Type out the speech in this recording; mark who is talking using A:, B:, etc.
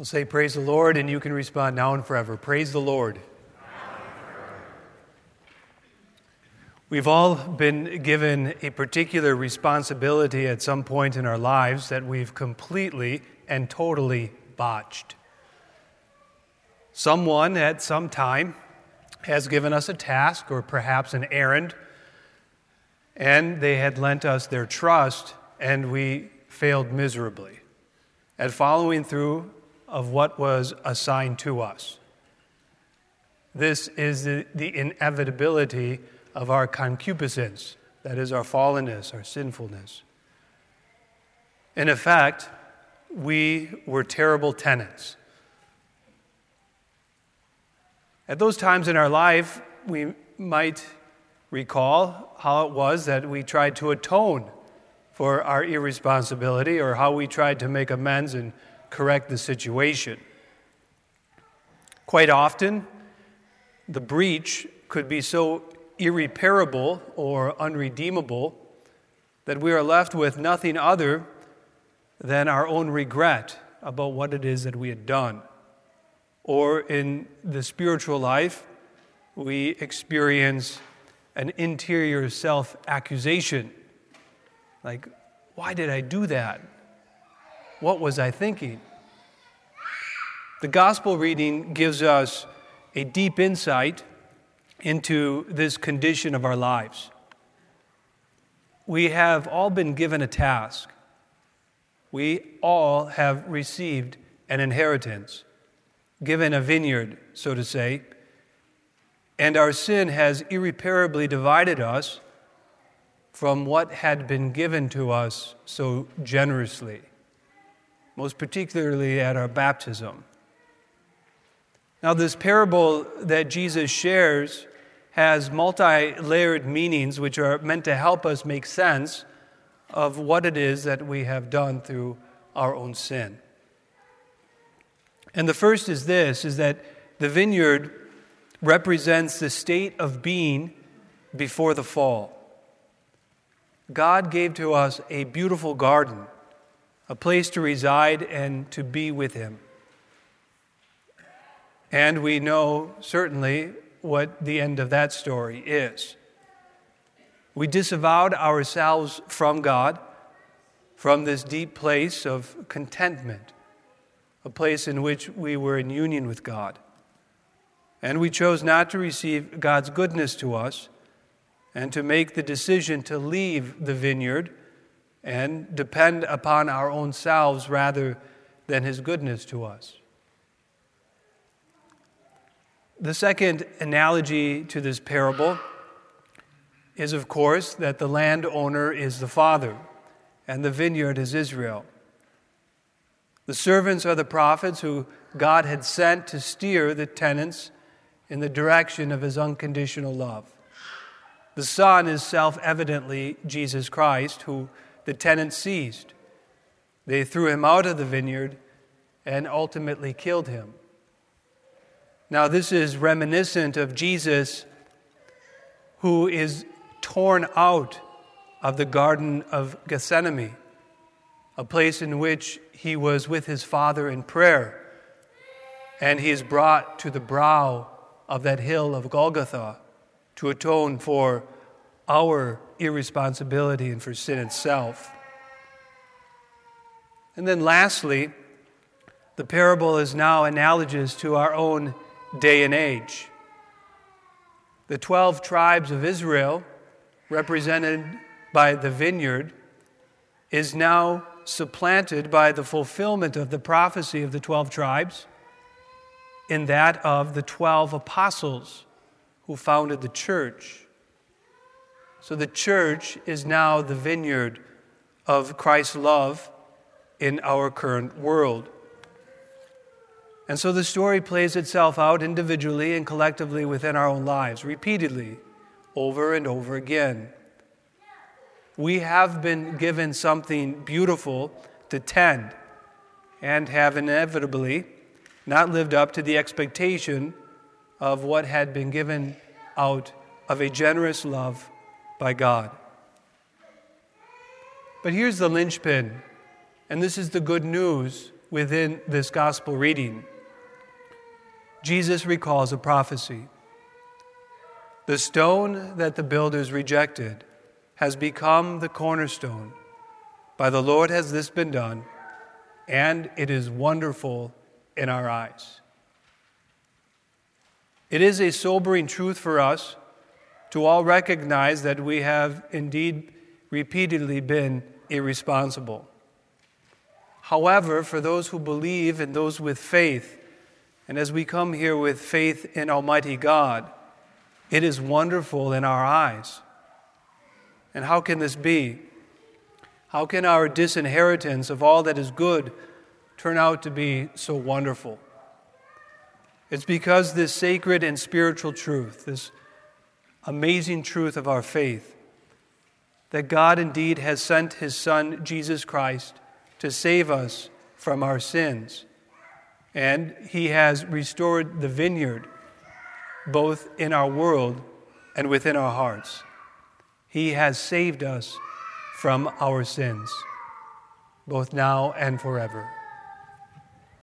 A: I'll say, Praise the Lord, and you can respond now and forever. Praise the Lord. We've all been given a particular responsibility at some point in our lives that we've completely and totally botched. Someone at some time has given us a task or perhaps an errand, and they had lent us their trust, and we failed miserably at following through of what was assigned to us. This is the, the inevitability of our concupiscence, that is, our fallenness, our sinfulness. In effect, we were terrible tenants. At those times in our life, we might recall how it was that we tried to atone for our irresponsibility or how we tried to make amends and correct the situation. Quite often, the breach could be so irreparable or unredeemable that we are left with nothing other than our own regret about what it is that we had done. Or in the spiritual life, we experience an interior self accusation like, why did I do that? What was I thinking? The gospel reading gives us a deep insight into this condition of our lives. We have all been given a task. We all have received an inheritance, given a vineyard, so to say, and our sin has irreparably divided us from what had been given to us so generously most particularly at our baptism. Now, this parable that Jesus shares has multi layered meanings which are meant to help us make sense of what it is that we have done through our own sin. And the first is this is that the vineyard represents the state of being before the fall. God gave to us a beautiful garden a place to reside and to be with Him. And we know certainly what the end of that story is. We disavowed ourselves from God, from this deep place of contentment, a place in which we were in union with God. And we chose not to receive God's goodness to us and to make the decision to leave the vineyard and depend upon our own selves rather than his goodness to us. The second analogy to this parable is, of course, that the landowner is the father and the vineyard is Israel. The servants are the prophets who God had sent to steer the tenants in the direction of his unconditional love. The Son is self evidently Jesus Christ, who the tenants seized. They threw him out of the vineyard and ultimately killed him. Now, this is reminiscent of Jesus, who is torn out of the Garden of Gethsemane, a place in which he was with his Father in prayer, and he is brought to the brow of that hill of Golgotha to atone for our irresponsibility and for sin itself. And then lastly, the parable is now analogous to our own day and age. The 12 tribes of Israel, represented by the vineyard, is now supplanted by the fulfillment of the prophecy of the 12 tribes in that of the 12 apostles who founded the church. So the church is now the vineyard of Christ's love in our current world. And so the story plays itself out individually and collectively within our own lives, repeatedly, over and over again. We have been given something beautiful to tend and have inevitably not lived up to the expectation of what had been given out of a generous love by God. But here's the linchpin, and this is the good news within this gospel reading. Jesus recalls a prophecy. The stone that the builders rejected has become the cornerstone. By the Lord has this been done, and it is wonderful in our eyes. It is a sobering truth for us to all recognize that we have indeed repeatedly been irresponsible. However, for those who believe and those with faith, and as we come here with faith in Almighty God, it is wonderful in our eyes. And how can this be? How can our disinheritance of all that is good turn out to be so wonderful? It's because this sacred and spiritual truth, this amazing truth of our faith, that God indeed has sent His Son, Jesus Christ, to save us from our sins. And He has restored the vineyard both in our world and within our hearts. He has saved us from our sins, both now and forever.